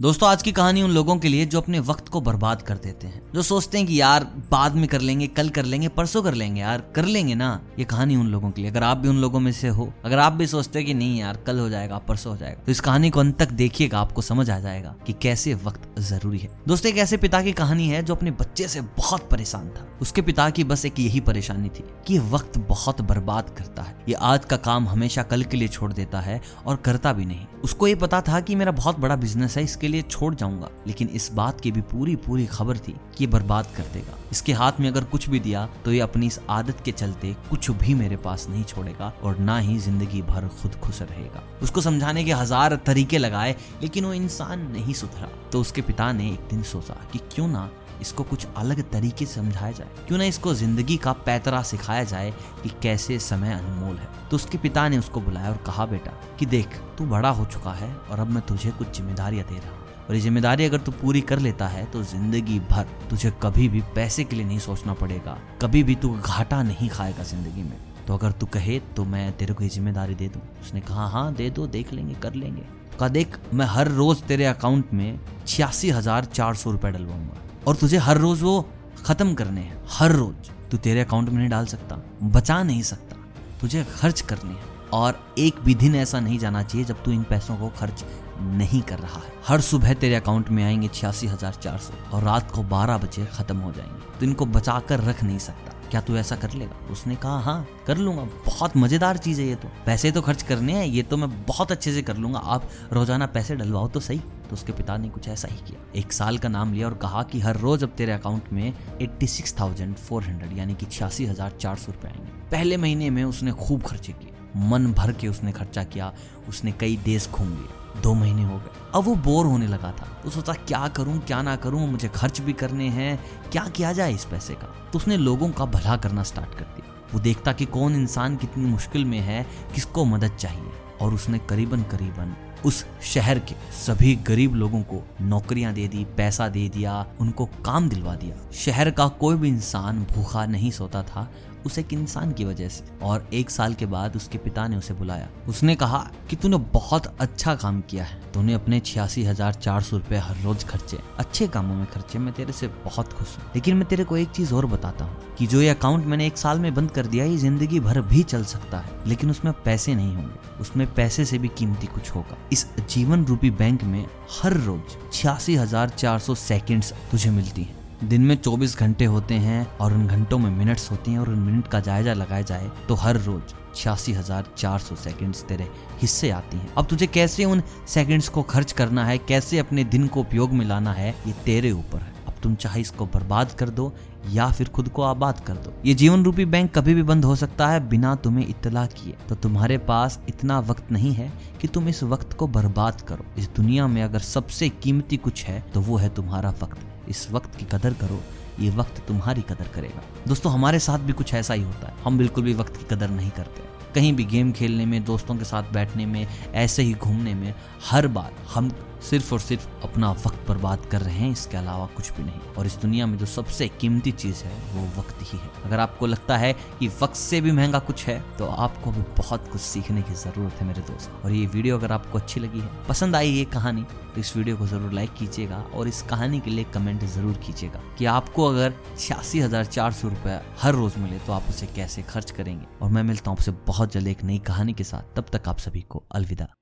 दोस्तों, आज की कहानी उन लोगों के लिए जो अपने वक्त को बर्बाद कर देते हैं। जो सोचते हैं कि यार, बाद में कर लेंगे, कल कर लेंगे, परसों कर लेंगे, यार, कर लेंगे ना? ये कहानी उन लोगों के लिए। अगर आप भी उन लोगों में से हो, अगर आप भी सोचते हैं कि नहीं यार, कल हो जाएगा, परसों हो जाएगा तो इस कहानी को अंत तक देखिएगा, आपको समझ आ जाएगा कि कैसे वक्त ज़रूरी है। दोस्तों, एक ऐसे पिता की कहानी है जो अपने बच्चे से बहुत परेशान था। उसके पिता की बस एक यही परेशानी थी कि वक्त बहुत बर्बाद करता है। ये आज का काम हमेशा कल के लिए छोड़ देता है और करता भी नहीं। उसको ये पता था कि मेरा बहुत बड़ा बिज़नेस है, इसके लिए छोड़ जाऊँगा, लेकिन इस बात की भी पूरी पूरी खबर थी कि ये बर्बाद कर देगा। इसके हाथ में अगर कुछ भी दिया तो ये अपनी इस आदत के चलते कुछ भी मेरे पास नहीं छोड़ेगा और ना ही ज़िंदगी भर खुद खुश रहेगा। उसको समझाने के हज़ार तरीके लगाए, लेकिन वो इंसान नहीं सुधरा। तो उसके पिता ने एक दिन सोचा कि क्यों ना इसको कुछ अलग तरीके से समझाया जाए। क्यों ना इसको ज़िंदगी का पैतरा सिखाया जाए कि कैसे समय अनमोल है। तो उसके पिता ने उसको बुलाया और कहा, बेटा, कि देख, तू बड़ा हो चुका है और अब मैं तुझे कुछ जिम्मेदारियाँ दे रहा हूँ। और ये ज़िम्मेदारी अगर तू पूरी कर लेता है तो ज़िंदगी भर तुझे कभी भी पैसे के लिए नहीं सोचना पड़ेगा। कभी भी तू घाटा नहीं खाएगा ज़िंदगी में। तो अगर तू कहे तो मैं तेरे को ये ज़िम्मेदारी दे दूँ। उसने कहा हाँ दे दो, देख लेंगे, कर लेंगे। कहा, देख, मैं हर रोज तेरे अकाउंट में छियासी हज़ार चार सौ रुपए डलवाऊँगा। और तुझे हर रोज वो खत्म करने हैं। हर रोज। तू तेरे अकाउंट में नहीं डाल सकता। बचा नहीं सकता। तुझे खर्च करने हैं। और एक भी दिन ऐसा नहीं जाना चाहिए जब तू इन पैसों को खर्च नहीं कर रहा है। हर सुबह तेरे अकाउंट में आएँगे छियासी हज़ार चार सौ और रात को बारह बजे खत्म हो जाएँगे। तो इनको बचा कर रख नहीं सकता। क्या तू ऐसा कर लेगा? उसने कहा हाँ कर लूँगा। बहुत मज़ेदार चीज़ है ये तो। पैसे तो खर्च करने हैं। ये तो मैं बहुत अच्छे से कर लूँगा। आप रोज़ाना पैसे डलवाओ तो सही। तो उसके पिता ने कुछ ऐसा ही किया। एक साल का नाम लिया और कहा कि हर रोज अब तेरे अकाउंट में eighty six thousand four hundred यानी कि छियासी हज़ार चार सौ रुपए आएँगे। पहले महीने में उसने खूब खर्चे किए। मन भर के उसने खर्चा किया। उसने कई देश घूम लिए। दो महीने हो गए। अब वो बोर होने लगा था। तो सोचा, क्या करूँ, क्या ना करूँ? मुझे खर्च भी करने हैं। क्या किया जाए इस पैसे का? तो उसने लोगों का भला करना स्टार्ट कर दिया। वो देखता कि कौन इंसान कितनी मुश्किल में है, किसको मदद चाहिए। और उसने करीबन करीबन उस शहर के सभी गरीब लोगों को नौकरियाँ दे दी, पैसा दे दिया, उनको काम दिलवा दिया। शहर का कोई भी इंसान भूखा नहीं सोता था उस एक इंसान की वजह से और एक साल के बाद उसके पिता ने उसे बुलाया। उसने कहा कि तूने बहुत अच्छा काम किया है। तूने अपने छियासी हज़ार चार सौ रूपए हर रोज खर्चे। अच्छे कामों में खर्चे। मैं तेरे से बहुत खुश हूँ। लेकिन मैं तेरे को एक चीज़ और बताता हूँ कि जो ये अकाउंट मैंने एक साल में बंद कर दिया ये ज़िंदगी भर भी चल सकता है। लेकिन उसमें पैसे नहीं होंगे। उसमें पैसे से भी कीमती कुछ होगा। इस जीवन रूपी बैंक में हर रोज छियासी हज़ार चार सौ सेकेंड तुझे मिलती है। दिन में 24 घंटे होते हैं और उन घंटों में मिनट्स होती हैं और उन मिनट का जायजा लगाया जाए तो हर रोज छियासी हज़ार चार सौ सेकेंड्स तेरे हिस्से आती हैं। अब तुझे कैसे उन सेकंड्स को खर्च करना है, कैसे अपने दिन को उपयोग में लाना है, ये तेरे ऊपर है। अब तुम चाहे इसको बर्बाद कर दो या फिर खुद को आबाद कर दो। ये जीवन रूपी बैंक कभी भी बंद हो सकता है बिना तुम्हें इतला किए। तो तुम्हारे पास इतना वक्त नहीं है कि तुम इस वक्त को बर्बाद करो। इस दुनिया में अगर सबसे कीमती कुछ है तो वो है तुम्हारा वक्त। इस वक्त की कदर करो, ये वक्त तुम्हारी कदर करेगा। दोस्तों, हमारे साथ भी कुछ ऐसा ही होता है। हम बिल्कुल भी वक्त की कदर नहीं करते। कहीं भी गेम खेलने में, दोस्तों के साथ बैठने में, ऐसे ही घूमने में, हर बार हम सिर्फ़ और सिर्फ़ अपना वक्त बर्बाद कर रहे हैं, इसके अलावा कुछ भी नहीं। और इस दुनिया में जो सबसे कीमती चीज़ है, वो वक्त ही है। अगर आपको लगता है कि वक्त से भी महँगा कुछ है तो आपको भी बहुत कुछ सीखने की ज़रूरत है मेरे दोस्त। और ये वीडियो अगर आपको अच्छी लगी है, पसंद आई ये कहानी तो इस वीडियो को ज़रूर लाइक कीजिएगा और इस कहानी के लिए कमेंट ज़रूर कीजिएगा कि आपको अगर छियासी हज़ार चार सौ रुपए हर रोज मिले तो आप उसे कैसे खर्च करेंगे। और मैं मिलता हूँ आपसे बहुत जल्द एक नई कहानी के साथ। तब तक आप सभी को अलविदा।